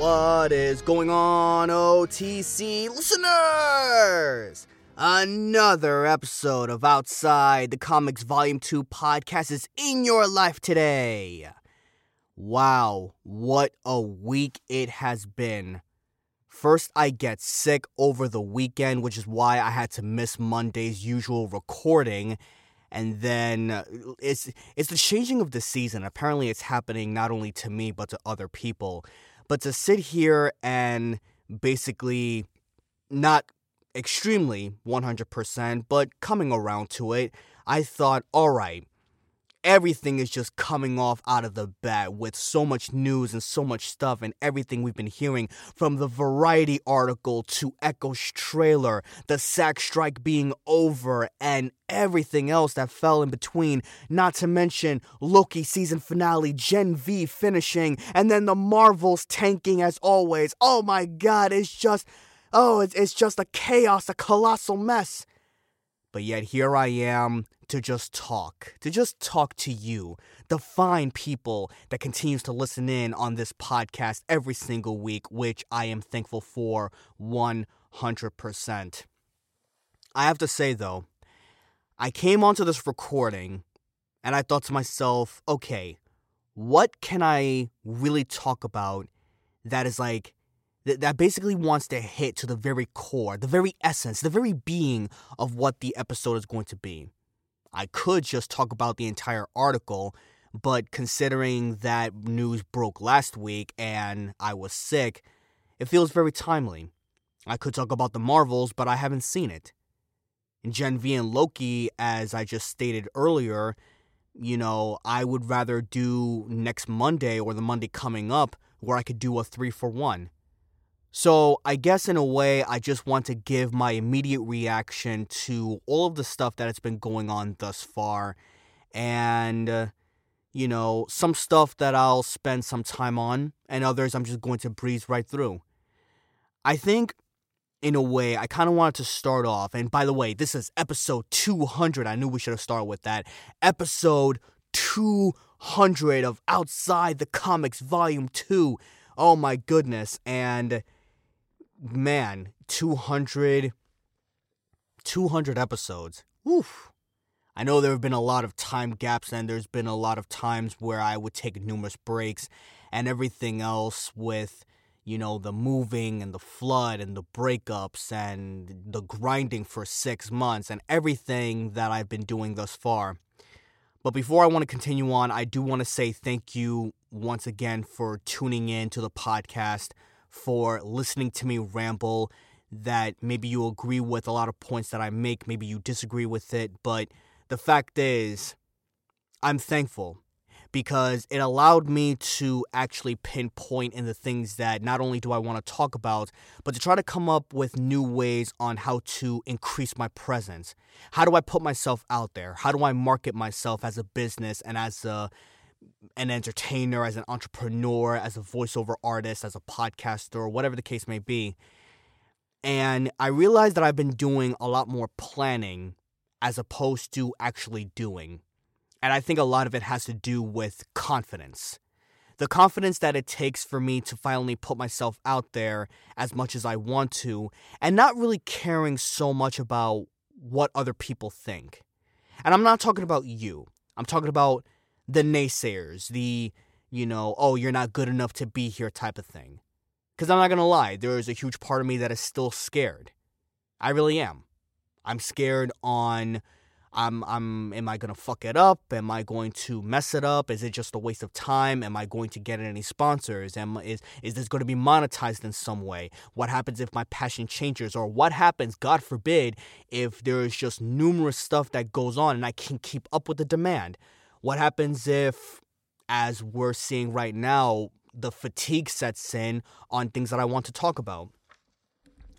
What is going on, OTC listeners? Another episode of Outside the Comics Volume 2 podcast is in your life today. Wow, what a week it has been. First, I get sick over the weekend, which is why I had to miss Monday's usual recording. And then uh, it's it's the changing of the season. Apparently, it's happening not only to me but to other people. But to sit here and basically not extremely 100%, but coming around to it, I thought, all right, everything is just coming off out of the bat with so much news and so much stuff and everything we've been hearing from the Variety article to Echo's trailer, the SAG strike being over, and everything else that fell in between. Not to mention Loki season finale, Gen V finishing, and then the Marvels tanking as always. Oh my god, it's just. Oh, it's, it's just a chaos, a colossal mess. But yet here I am to just talk, to just talk to you, the fine people that continues to listen in on this podcast every single week, which I am thankful for 100%. I have to say though, I came onto this recording and I thought to myself, okay, what can I really talk about that is like that, that basically wants to hit to the very core, the very essence, the very being of what the episode is going to be. I could just talk about the entire article, but considering that news broke last week and I was sick, it feels very timely. I could talk about the Marvels, but I haven't seen it. Gen V and Loki, as I just stated earlier, you know, I would rather do next Monday or the Monday coming up where I could do a three for one. So, I guess in a way, I just want to give my immediate reaction to all of the stuff that has been going on thus far. And, uh, you know, some stuff that I'll spend some time on, and others I'm just going to breeze right through. I think, in a way, I kind of wanted to start off. And by the way, this is episode 200. I knew we should have started with that. Episode 200 of Outside the Comics Volume 2. Oh my goodness. And man, 200 200 episodes. Oof. I know there have been a lot of time gaps and there's been a lot of times where I would take numerous breaks and everything else with you know the moving and the flood and the breakups and the grinding for 6 months and everything that I've been doing thus far. But before I want to continue on, I do want to say thank you once again for tuning in to the podcast for listening to me ramble that maybe you agree with a lot of points that I make, maybe you disagree with it, but the fact is, I'm thankful because it allowed me to actually pinpoint in the things that not only do I want to talk about, but to try to come up with new ways on how to increase my presence. How do I put myself out there? How do I market myself as a business and as a an entertainer, as an entrepreneur, as a voiceover artist, as a podcaster, whatever the case may be. And I realized that I've been doing a lot more planning as opposed to actually doing. And I think a lot of it has to do with confidence. The confidence that it takes for me to finally put myself out there as much as I want to, and not really caring so much about what other people think. And I'm not talking about you, I'm talking about the naysayers, the, you know, oh, you're not good enough to be here type of thing. Because I'm not going to lie, there is a huge part of me that is still scared. I really am. I'm scared on. I'm I'm am I going to fuck it up? Am I going to mess it up? Is it just a waste of time? Am I going to get any sponsors? Am is is this going to be monetized in some way? What happens if my passion changes or what happens god forbid if there is just numerous stuff that goes on and I can't keep up with the demand? What happens if, as we're seeing right now, the fatigue sets in on things that I want to talk about?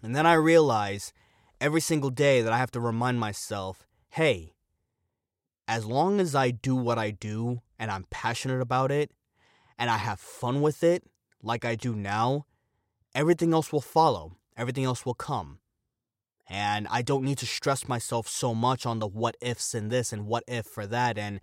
And then I realize every single day that I have to remind myself hey, as long as I do what I do and I'm passionate about it and I have fun with it like I do now, everything else will follow, everything else will come. And I don't need to stress myself so much on the what ifs and this and what if for that and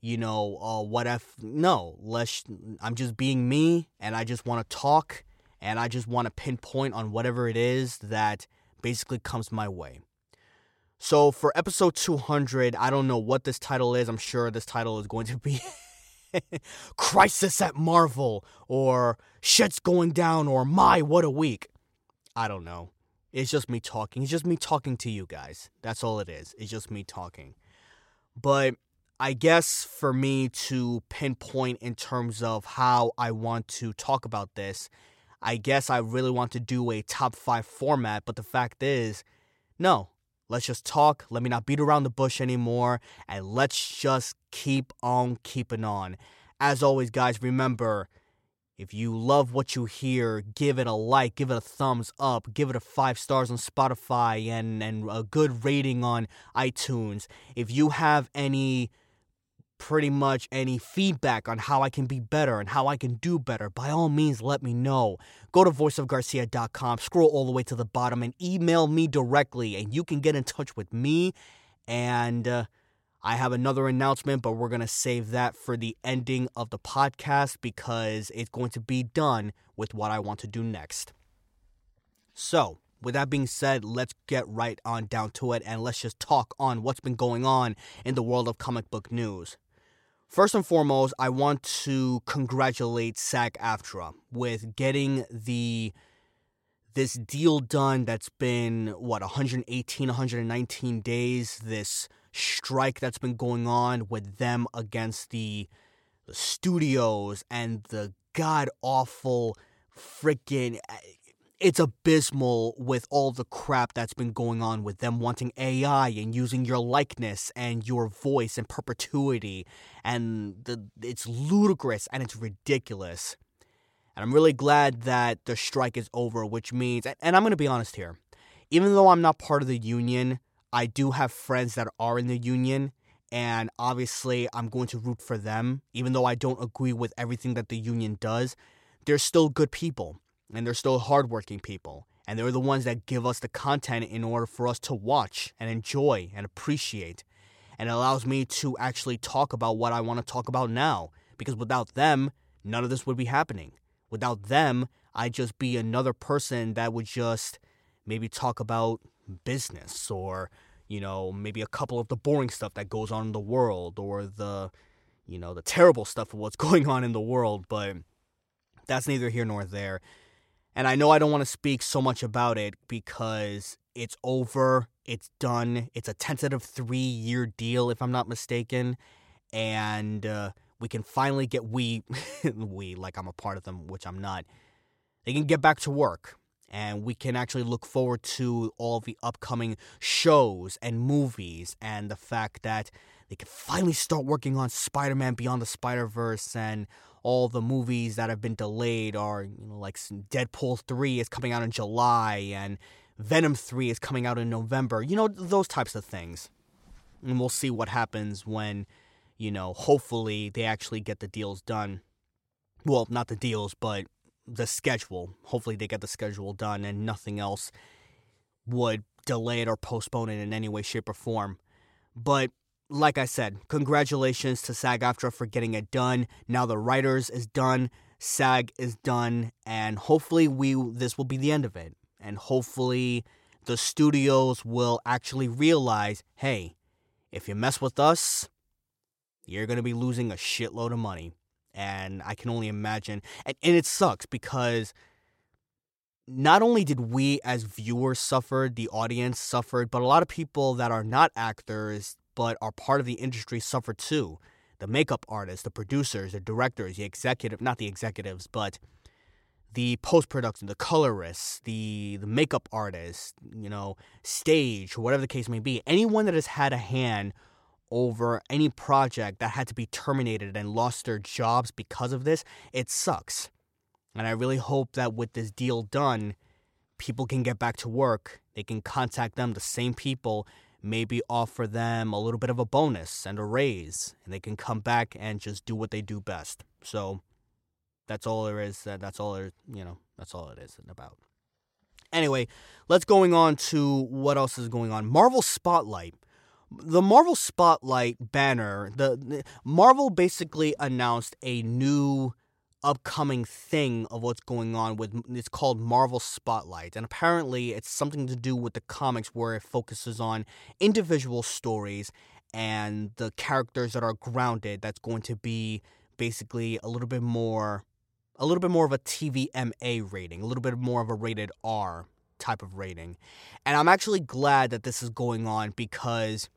you know, uh, what if no, let's I'm just being me and I just want to talk and I just want to pinpoint on whatever it is that basically comes my way. So for episode 200, I don't know what this title is. I'm sure this title is going to be Crisis at Marvel or Shit's Going Down or My What a Week. I don't know. It's just me talking. It's just me talking to you guys. That's all it is. It's just me talking. But I guess for me to pinpoint in terms of how I want to talk about this, I guess I really want to do a top five format. But the fact is, no, let's just talk. Let me not beat around the bush anymore. And let's just keep on keeping on. As always, guys, remember if you love what you hear, give it a like, give it a thumbs up, give it a five stars on Spotify and, and a good rating on iTunes. If you have any pretty much any feedback on how I can be better and how I can do better, by all means let me know. Go to voiceofgarcia.com, scroll all the way to the bottom, and email me directly, and you can get in touch with me and. Uh, I have another announcement, but we're going to save that for the ending of the podcast because it's going to be done with what I want to do next. So, with that being said, let's get right on down to it and let's just talk on what's been going on in the world of comic book news. First and foremost, I want to congratulate SAG AFTRA with getting the this deal done that's been what 118 119 days? This strike that's been going on with them against the, the studios and the god awful freaking eh, it's abysmal with all the crap that's been going on with them wanting AI and using your likeness and your voice in perpetuity and the, it's ludicrous and it's ridiculous. And I'm really glad that the strike is over, which means and I'm going to be honest here. Even though I'm not part of the union, I do have friends that are in the union, and obviously I'm going to root for them, even though I don't agree with everything that the union does. They're still good people, and they're still hardworking people, and they're the ones that give us the content in order for us to watch and enjoy and appreciate. And it allows me to actually talk about what I want to talk about now, because without them, none of this would be happening. Without them, I'd just be another person that would just maybe talk about business or you know maybe a couple of the boring stuff that goes on in the world or the you know the terrible stuff of what's going on in the world but that's neither here nor there and i know i don't want to speak so much about it because it's over it's done it's a tentative three year deal if i'm not mistaken. And uh, we can finally get we we like i'm a part of them which i'm not. They can get back to work and we can actually look forward to all the upcoming shows and movies and the fact that they can finally start working on Spider-Man Beyond the Spider-Verse and all the movies that have been delayed are you know like Deadpool 3 is coming out in July and Venom 3 is coming out in November. You know those types of things. And we'll see what happens when you know hopefully they actually get the deals done. Well, not the deals, but the schedule. Hopefully, they get the schedule done and nothing else would delay it or postpone it in any way, shape, or form. But like I said, congratulations to SAG AFTRA for getting it done. Now the writers is done, SAG is done, and hopefully we this will be the end of it. And hopefully the studios will actually realize, hey, if you mess with us, you're gonna be losing a shitload of money and I can only imagine. And, and it sucks because not only did we as viewers suffer, the audience suffered, but a lot of people that are not actors but are part of the industry suffer too. The makeup artists, the producers, the directors, the executive, not the executives, but the post production, the colorists, the the makeup artists, you know, stage, whatever the case may be, anyone that has had a hand over any project that had to be terminated and lost their jobs because of this, it sucks. And I really hope that with this deal done, people can get back to work They can contact them, the same people, maybe offer them a little bit of a bonus and a raise, and they can come back and just do what they do best. So that's all there is. That's all there, you know, that's all it is about. Anyway, let's going on to what else is going on. Marvel Spotlight. The Marvel Spotlight banner, the, the Marvel basically announced a new upcoming thing of what's going on with it's called Marvel Spotlight and apparently it's something to do with the comics where it focuses on individual stories and the characters that are grounded that's going to be basically a little bit more a little bit more of a TVMA rating, a little bit more of a rated R type of rating. And I'm actually glad that this is going on because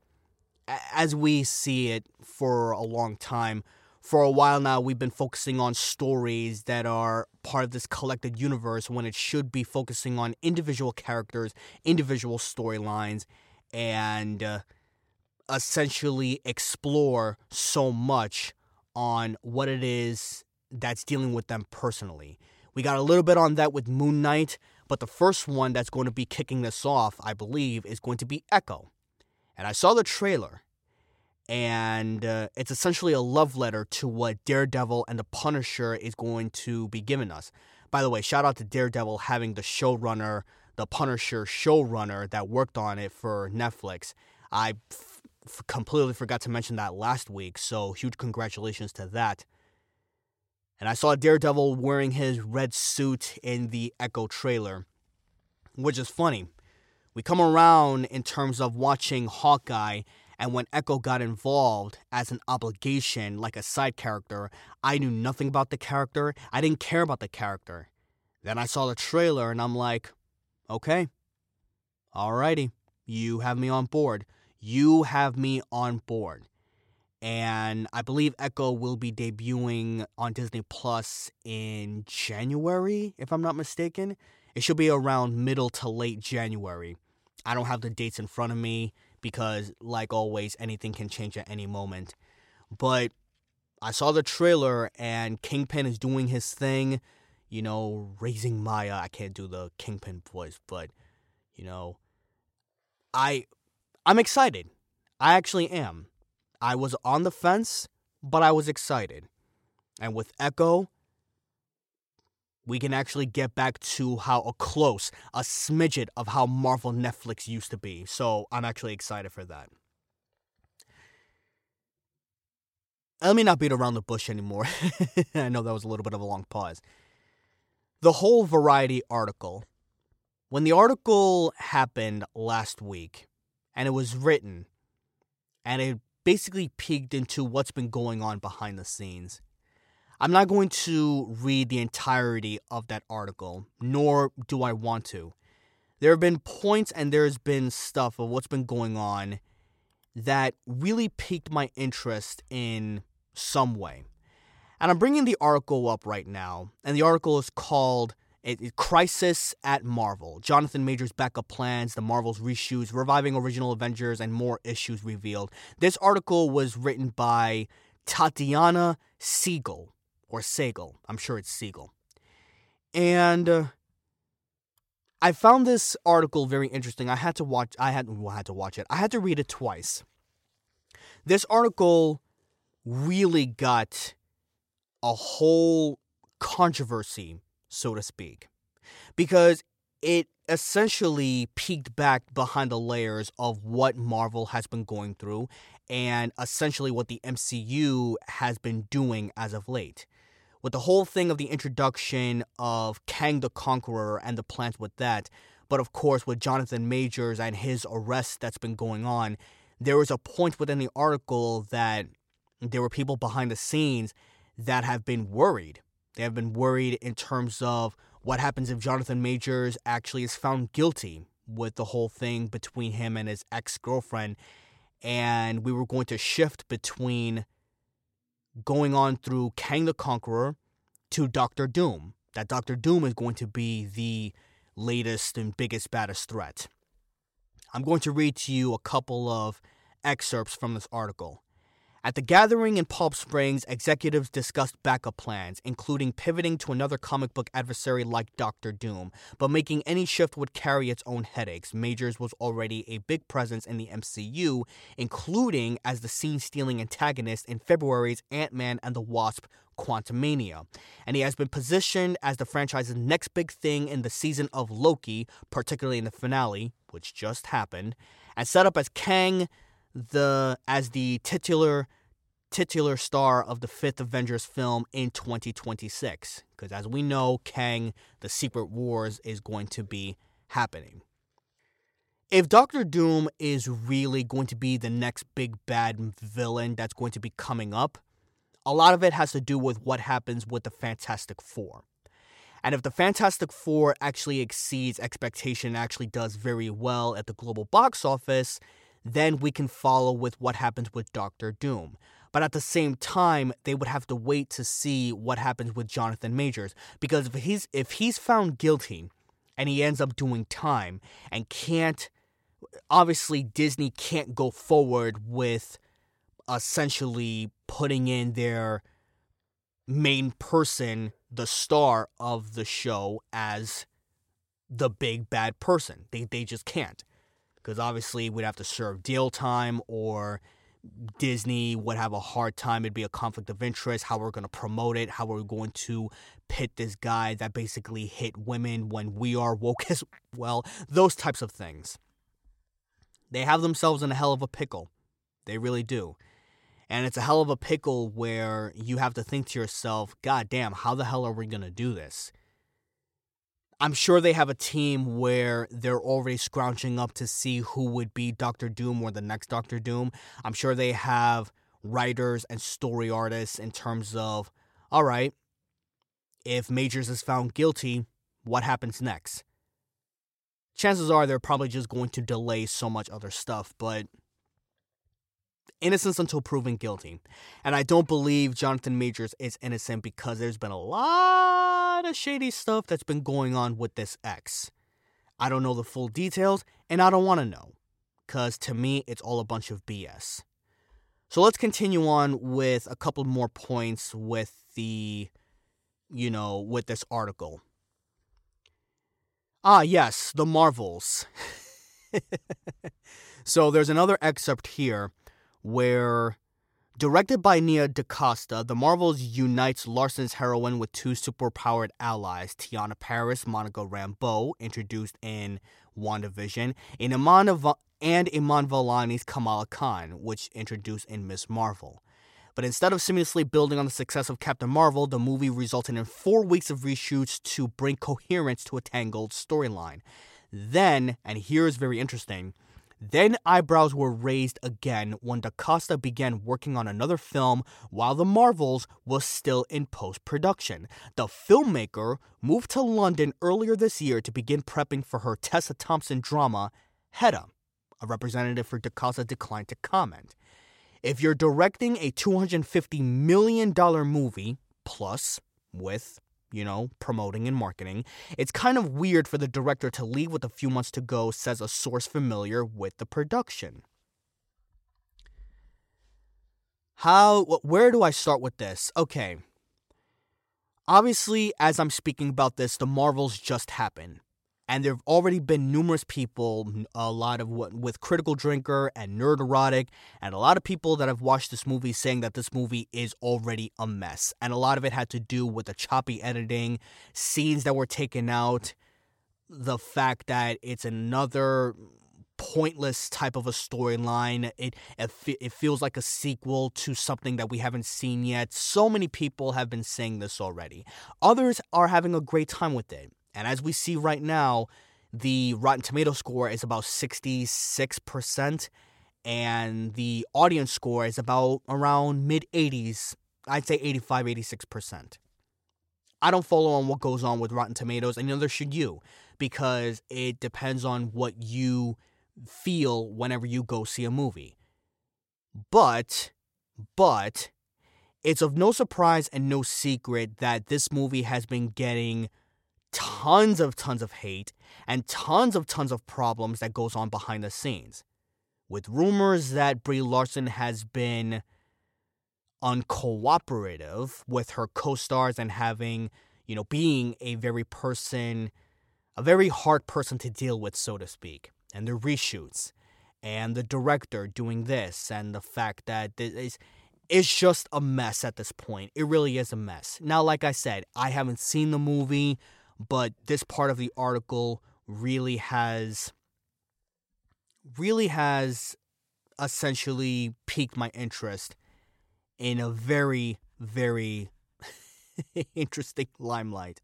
as we see it for a long time, for a while now, we've been focusing on stories that are part of this collected universe when it should be focusing on individual characters, individual storylines, and uh, essentially explore so much on what it is that's dealing with them personally. We got a little bit on that with Moon Knight, but the first one that's going to be kicking this off, I believe, is going to be Echo. And I saw the trailer, and uh, it's essentially a love letter to what Daredevil and the Punisher is going to be giving us. By the way, shout out to Daredevil having the showrunner, the Punisher showrunner that worked on it for Netflix. I f- completely forgot to mention that last week, so huge congratulations to that. And I saw Daredevil wearing his red suit in the Echo trailer, which is funny. We come around in terms of watching Hawkeye and when Echo got involved as an obligation, like a side character, I knew nothing about the character. I didn't care about the character. Then I saw the trailer and I'm like, okay, alrighty, you have me on board. You have me on board. And I believe Echo will be debuting on Disney Plus in January, if I'm not mistaken. It should be around middle to late January. I don't have the dates in front of me because, like always, anything can change at any moment. But I saw the trailer, and Kingpin is doing his thing, you know, raising Maya. I can't do the Kingpin voice, but you know, I I'm excited. I actually am. I was on the fence, but I was excited. And with Echo, we can actually get back to how a close, a smidget of how Marvel Netflix used to be. So I'm actually excited for that. Let me not beat around the bush anymore. I know that was a little bit of a long pause. The whole Variety article. When the article happened last week, and it was written, and it basically peeked into what's been going on behind the scenes I'm not going to read the entirety of that article, nor do I want to. There have been points and there's been stuff of what's been going on that really piqued my interest in some way. And I'm bringing the article up right now, and the article is called Crisis at Marvel. Jonathan Majors' backup plans, the Marvel's reshoots, reviving original Avengers, and more issues revealed. This article was written by Tatiana Siegel or Segal. I'm sure it's Siegel. And uh, I found this article very interesting. I had to watch. I had well, I had to watch it. I had to read it twice. This article really got a whole controversy, so to speak, because it essentially peeked back behind the layers of what Marvel has been going through and essentially what the MCU has been doing as of late with the whole thing of the introduction of Kang the Conqueror and the plans with that, but of course with Jonathan Majors and his arrest that's been going on, there was a point within the article that there were people behind the scenes that have been worried. They have been worried in terms of what happens if Jonathan Majors actually is found guilty with the whole thing between him and his ex girlfriend. And we were going to shift between going on through Kang the Conqueror to Doctor Doom. That Doctor Doom is going to be the latest and biggest, baddest threat. I'm going to read to you a couple of excerpts from this article. At the gathering in Palm Springs, executives discussed backup plans, including pivoting to another comic book adversary like Doctor Doom, but making any shift would carry its own headaches. Majors was already a big presence in the MCU, including as the scene stealing antagonist in February's Ant Man and the Wasp Quantumania. And he has been positioned as the franchise's next big thing in the season of Loki, particularly in the finale, which just happened, and set up as Kang the as the titular titular star of the fifth Avengers film in 2026. Because as we know, Kang, the Secret Wars is going to be happening. If Doctor Doom is really going to be the next big bad villain that's going to be coming up, a lot of it has to do with what happens with the Fantastic Four. And if the Fantastic Four actually exceeds expectation, actually does very well at the global box office, then we can follow with what happens with Doctor Doom. But at the same time, they would have to wait to see what happens with Jonathan Majors because if he's if he's found guilty and he ends up doing time and can't obviously Disney can't go forward with essentially putting in their main person, the star of the show as the big bad person. They they just can't because obviously we'd have to serve deal time or Disney would have a hard time. It'd be a conflict of interest. How we're going to promote it, how we're going to pit this guy that basically hit women when we are woke as well. Those types of things. They have themselves in a hell of a pickle. They really do. And it's a hell of a pickle where you have to think to yourself, God damn, how the hell are we going to do this? I'm sure they have a team where they're already scrounging up to see who would be Doctor Doom or the next Doctor Doom. I'm sure they have writers and story artists in terms of, all right, if Majors is found guilty, what happens next? Chances are they're probably just going to delay so much other stuff, but innocence until proven guilty. And I don't believe Jonathan Majors is innocent because there's been a lot of shady stuff that's been going on with this ex. I don't know the full details, and I don't want to know, because to me, it's all a bunch of BS. So let's continue on with a couple more points with the, you know, with this article. Ah, yes, the Marvels. so there's another excerpt here where directed by Nia DaCosta, The Marvels unites Larson's heroine with two superpowered allies, Teyonah Parris, Monica Rambeau, introduced in WandaVision, and Iman, Av- and Iman Vellani's Kamala Khan, which introduced in Ms. Marvel. But instead of seamlessly building on the success of Captain Marvel, the movie resulted in four weeks of reshoots to bring coherence to a tangled storyline. Then, and here's very interesting, then eyebrows were raised again when DaCosta began working on another film while The Marvels was still in post production. The filmmaker moved to London earlier this year to begin prepping for her Tessa Thompson drama, Hedda. A representative for DaCosta declined to comment. If you're directing a $250 million movie, plus with you know, promoting and marketing. It's kind of weird for the director to leave with a few months to go, says a source familiar with the production. How, where do I start with this? Okay. Obviously, as I'm speaking about this, the Marvels just happened and there have already been numerous people, a lot of what with Critical Drinker and Nerdrotic, and a lot of people that have watched this movie saying that this movie is already a mess. And a lot of it had to do with the choppy editing, scenes that were taken out, the fact that it's another pointless type of a storyline. It, it it feels like a sequel to something that we haven't seen yet. So many people have been saying this already. Others are having a great time with it. And as we see right now, the Rotten Tomato score is about 66%, and the audience score is about around mid 80s. I'd say 85, 86%. I don't follow on what goes on with Rotten Tomatoes, and neither should you, because it depends on what you feel whenever you go see a movie. But, but, it's of no surprise and no secret that this movie has been getting tons of tons of hate and tons of tons of problems that goes on behind the scenes with rumors that Brie Larson has been uncooperative with her co-stars and having, you know, being a very person a very hard person to deal with, so to speak. And the reshoots and the director doing this and the fact that this it's just a mess at this point. It really is a mess. Now, like I said, I haven't seen the movie, but this part of the article really has really has essentially piqued my interest in a very, very interesting limelight.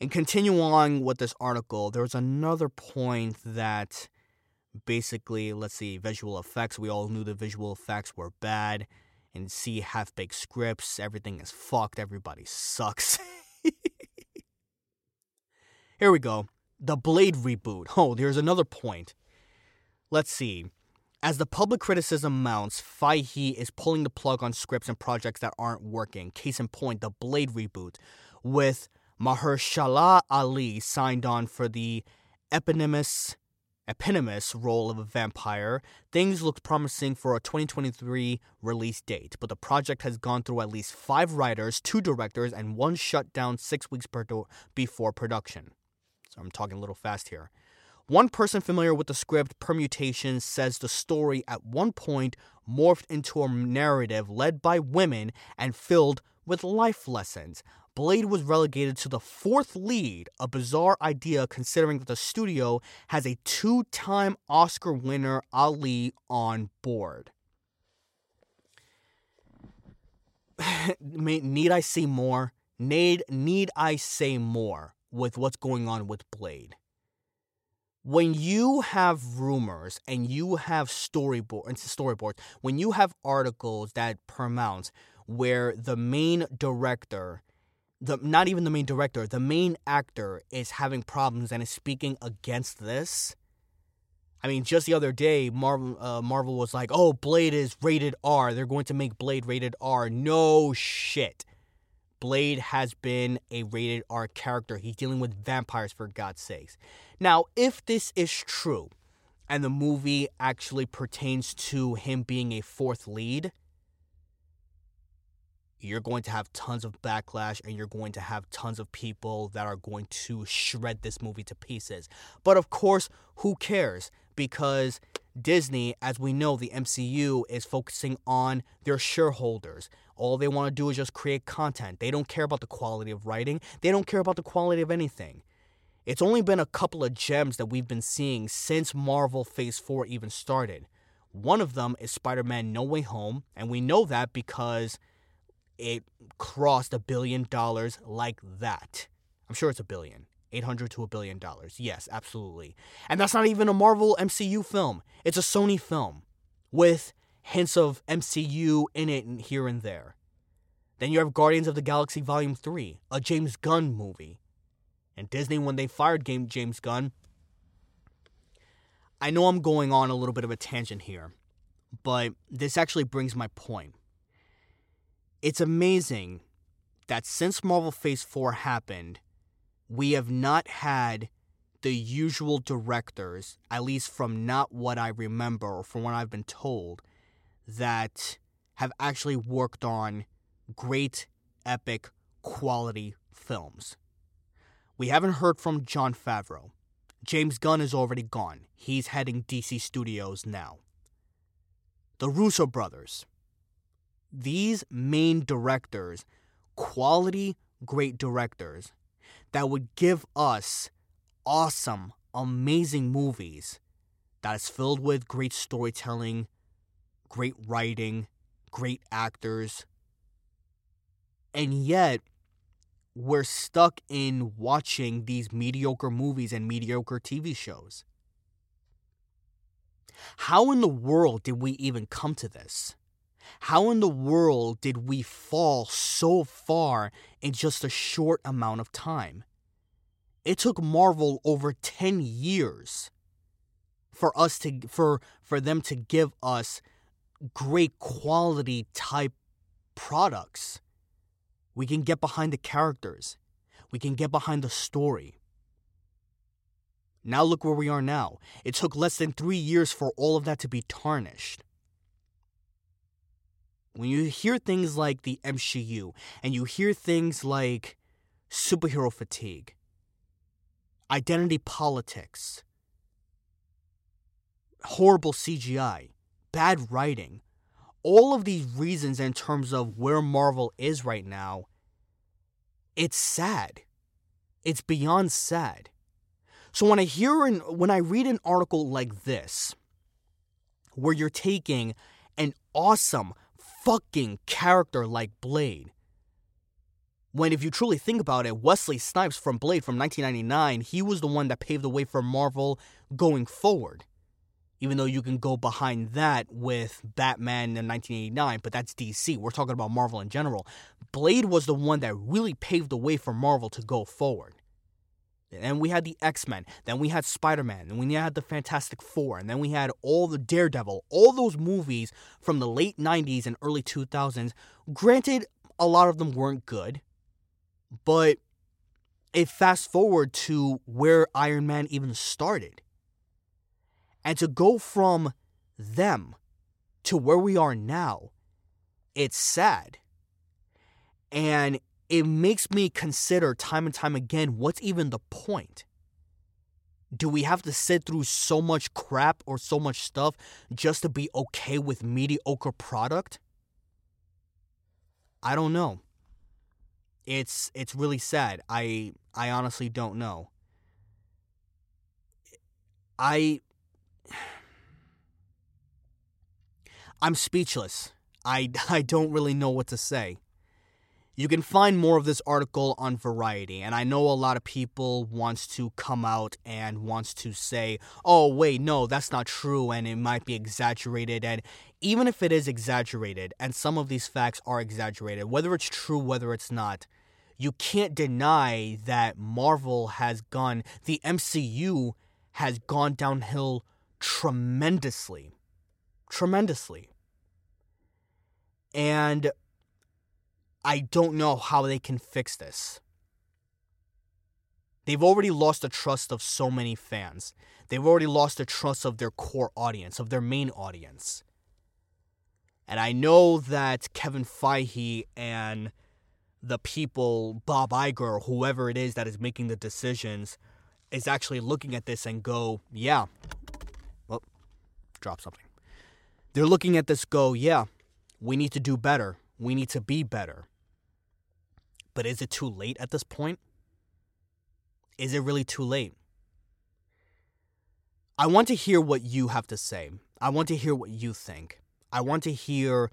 And continue on with this article, there was another point that basically, let's see, visual effects. We all knew the visual effects were bad. And see half baked scripts, everything is fucked, everybody sucks. Here we go. The Blade reboot. Oh, there's another point. Let's see. As the public criticism mounts, Feige is pulling the plug on scripts and projects that aren't working. Case in point, the Blade reboot, with Mahershala Ali signed on for the eponymous eponymous role of a vampire, things looked promising for a 2023 release date, but the project has gone through at least five writers, two directors, and one shutdown six weeks before production. So I'm talking a little fast here. One person familiar with the script permutations says the story at one point morphed into a narrative led by women and filled with life lessons. Blade was relegated to the fourth lead, a bizarre idea considering that the studio has a two time Oscar winner Ali on board. need I see more? Need, need I say more with what's going on with Blade? when you have rumors and you have storyboard storyboards, when you have articles that pronounce where the main director, the not even the main director, the main actor is having problems and is speaking against this. I mean, just the other day, Marvel uh, Marvel was like, "Oh, Blade is rated R. They're going to make Blade rated R." No shit. Blade has been a rated R character. He's dealing with vampires for God's sakes. Now, if this is true and the movie actually pertains to him being a fourth lead, you're going to have tons of backlash and you're going to have tons of people that are going to shred this movie to pieces. But of course, who cares? Because Disney, as we know, the MCU is focusing on their shareholders. All they want to do is just create content. They don't care about the quality of writing, they don't care about the quality of anything. It's only been a couple of gems that we've been seeing since Marvel Phase 4 even started. One of them is Spider Man No Way Home, and we know that because it crossed a billion dollars like that. I'm sure it's a billion. 800 to a billion dollars. Yes, absolutely. And that's not even a Marvel MCU film. It's a Sony film with hints of MCU in it here and there. Then you have Guardians of the Galaxy Volume 3, a James Gunn movie. And Disney, when they fired James Gunn, I know I'm going on a little bit of a tangent here, but this actually brings my point. It's amazing that since Marvel Phase 4 happened, we have not had the usual directors, at least from not what I remember or from what I've been told, that have actually worked on great, epic, quality films. We haven't heard from Jon Favreau. James Gunn is already gone. He's heading DC Studios now. The Russo brothers. These main directors, quality, great directors, that would give us awesome, amazing movies that is filled with great storytelling, great writing, great actors. And yet, we're stuck in watching these mediocre movies and mediocre TV shows. How in the world did we even come to this? How in the world did we fall so far in just a short amount of time? It took Marvel over 10 years for us to for for them to give us great quality type products we can get behind the characters. We can get behind the story. Now look where we are now. It took less than three years for all of that to be tarnished. When you hear things like the MCU and you hear things like superhero fatigue, identity politics, horrible CGI, bad writing, all of these reasons in terms of where Marvel is right now, it's sad. It's beyond sad. So when I hear and when I read an article like this, where you're taking an awesome fucking character like Blade, when if you truly think about it, Wesley Snipes from Blade from 1999, he was the one that paved the way for Marvel going forward. Even though you can go behind that with Batman in 1989, but that's DC. We're talking about Marvel in general. Blade was the one that really paved the way for Marvel to go forward. And we had the X Men, then we had Spider Man, and we had the Fantastic Four, and then we had all the Daredevil, all those movies from the late 90s and early 2000s. Granted, a lot of them weren't good, but it fast forward to where Iron Man even started. And to go from them to where we are now, it's sad. And it makes me consider time and time again what's even the point? Do we have to sit through so much crap or so much stuff just to be okay with mediocre product? I don't know. It's it's really sad. I I honestly don't know. I I'm speechless. I I don't really know what to say. You can find more of this article on Variety, and I know a lot of people wants to come out and wants to say, "Oh, wait, no, that's not true and it might be exaggerated." And even if it is exaggerated, and some of these facts are exaggerated, whether it's true, whether it's not, you can't deny that Marvel has gone, the MCU has gone downhill tremendously. Tremendously. And I don't know how they can fix this. They've already lost the trust of so many fans. They've already lost the trust of their core audience, of their main audience. And I know that Kevin Feige and the people, Bob Iger, whoever it is that is making the decisions, is actually looking at this and go, yeah. Well, drop something. They're looking at this, go, yeah, we need to do better. We need to be better. But is it too late at this point? Is it really too late? I want to hear what you have to say. I want to hear what you think. I want to hear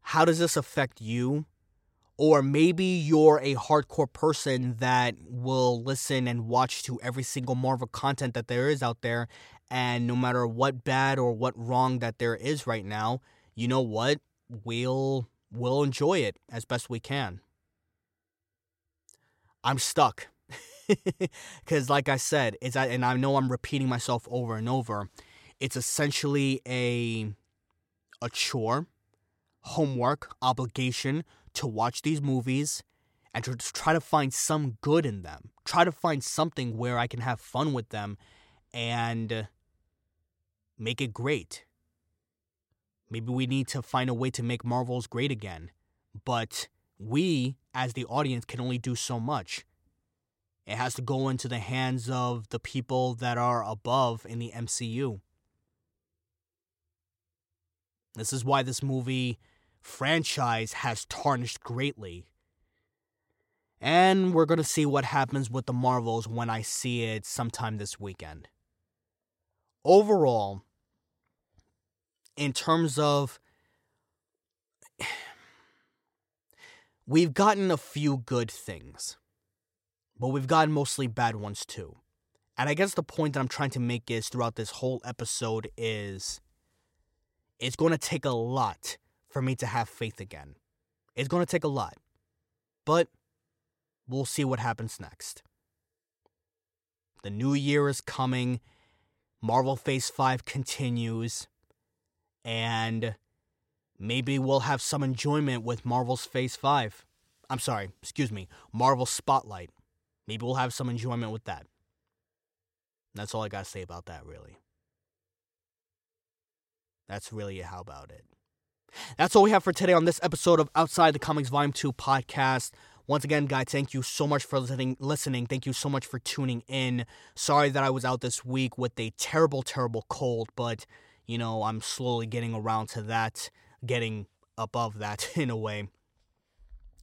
how does this affect you? Or maybe you're a hardcore person that will listen and watch to every single Marvel content that there is out there and no matter what bad or what wrong that there is right now, you know what? We'll we'll enjoy it as best we can. I'm stuck. Cuz like I said, it's and I know I'm repeating myself over and over. It's essentially a a chore, homework, obligation to watch these movies and to try to find some good in them. Try to find something where I can have fun with them and make it great. Maybe we need to find a way to make Marvels great again. But we, as the audience, can only do so much. It has to go into the hands of the people that are above in the MCU. This is why this movie franchise has tarnished greatly. And we're going to see what happens with the Marvels when I see it sometime this weekend. Overall, in terms of we've gotten a few good things, but we've gotten mostly bad ones too. And I guess the point that I'm trying to make is throughout this whole episode is it's going to take a lot for me to have faith again. It's going to take a lot. But we'll see what happens next. The new year is coming. Marvel Phase 5 continues and maybe we'll have some enjoyment with Marvel's Phase 5. I'm sorry, excuse me, Marvel Spotlight. Maybe we'll have some enjoyment with that. That's all I got to say about that, really. That's really how about it. That's all we have for today on this episode of Outside the Comics Volume 2 podcast. Once again, guys, thank you so much for listening. Listening, thank you so much for tuning in. Sorry that I was out this week with a terrible, terrible cold, but you know I'm slowly getting around to that, getting above that in a way.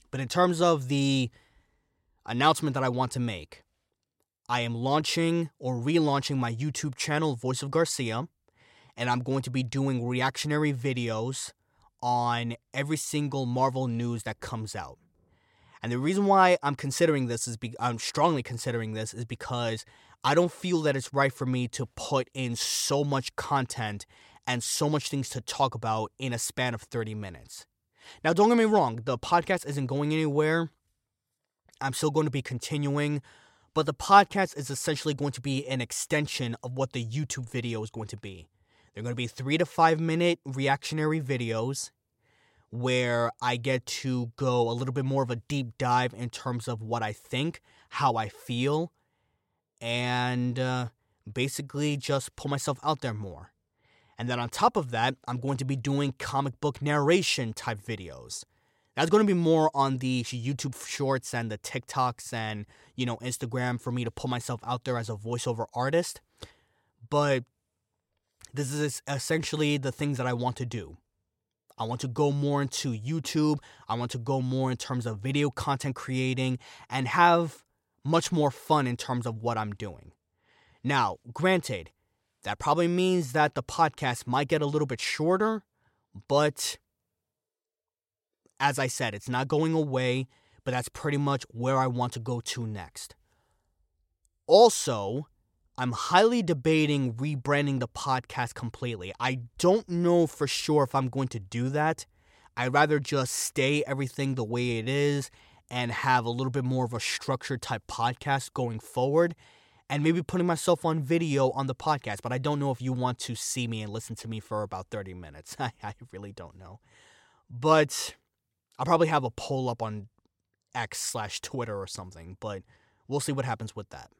But in terms of the announcement that I want to make, I am launching or relaunching my YouTube channel, Voice of Garcia, and I'm going to be doing reactionary videos on every single Marvel news that comes out. And the reason why I'm considering this is be- I'm strongly considering this is because I don't feel that it's right for me to put in so much content and so much things to talk about in a span of 30 minutes. Now, don't get me wrong, the podcast isn't going anywhere. I'm still going to be continuing, but the podcast is essentially going to be an extension of what the YouTube video is going to be. They're going to be three to five minute reactionary videos where I get to go a little bit more of a deep dive in terms of what I think, how I feel, and uh, basically just pull myself out there more. And then on top of that, I'm going to be doing comic book narration type videos. That's going to be more on the YouTube shorts and the TikToks and, you know, Instagram for me to pull myself out there as a voiceover artist. But this is essentially the things that I want to do. I want to go more into YouTube. I want to go more in terms of video content creating and have much more fun in terms of what I'm doing. Now, granted, that probably means that the podcast might get a little bit shorter, but as I said, it's not going away, but that's pretty much where I want to go to next. Also, I'm highly debating rebranding the podcast completely. I don't know for sure if I'm going to do that. I'd rather just stay everything the way it is and have a little bit more of a structured type podcast going forward and maybe putting myself on video on the podcast. But I don't know if you want to see me and listen to me for about 30 minutes. I, I really don't know. But I'll probably have a poll up on X slash Twitter or something, but we'll see what happens with that.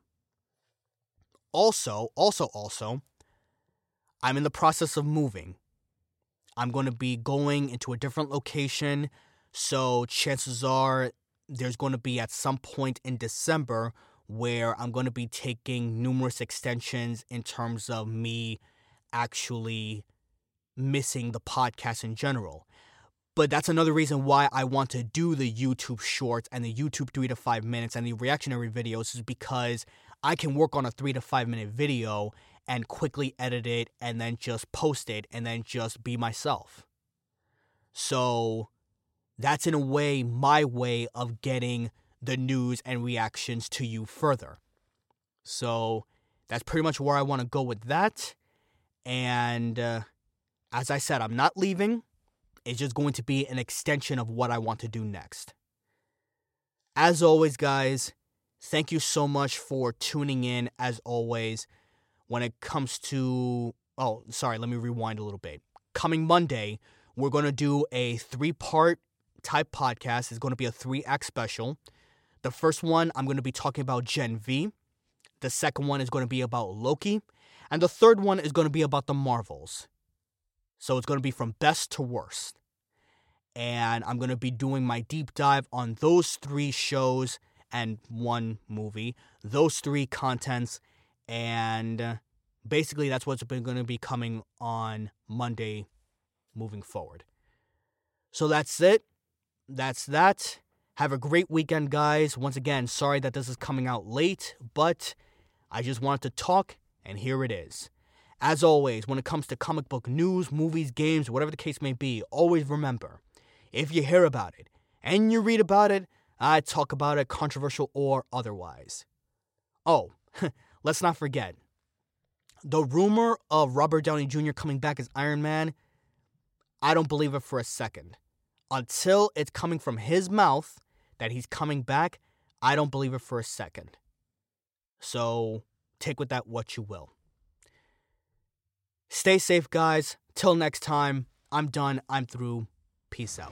Also, also, also, I'm in the process of moving. I'm going to be going into a different location, so chances are there's going to be at some point in December where I'm going to be taking numerous extensions in terms of me actually missing the podcast in general. But that's another reason why I want to do the YouTube shorts and the YouTube three to five minutes and the reactionary videos is because I can work on a three to five minute video and quickly edit it and then just post it and then just be myself. So that's in a way my way of getting the news and reactions to you further. So that's pretty much where I want to go with that. And uh, as I said, I'm not leaving. It's just going to be an extension of what I want to do next. As always, guys, Thank you so much for tuning in as always. When it comes to, oh, sorry, let me rewind a little bit. Coming Monday, we're going to do a three part type podcast. is going to be a three act special. The first one, I'm going to be talking about Gen V. The second one is going to be about Loki. And the third one is going to be about the Marvels. So it's going to be from best to worst. And I'm going to be doing my deep dive on those three shows and one movie. Those three contents, and uh, basically that's what's been going to be coming on Monday moving forward. So that's it. That's that. Have a great weekend, guys. Once again, sorry that this is coming out late, but I just wanted to talk, and here it is. As always, when it comes to comic book news, movies, games, whatever the case may be, always remember if you hear about it and you read about it, I talk about it, controversial or otherwise. Oh, let's not forget the rumor of Robert Downey Jr. coming back as Iron Man. I don't believe it for a second. Until it's coming from his mouth that he's coming back, I don't believe it for a second. So take with that what you will. Stay safe, guys. Till next time, I'm done. I'm through. Peace out.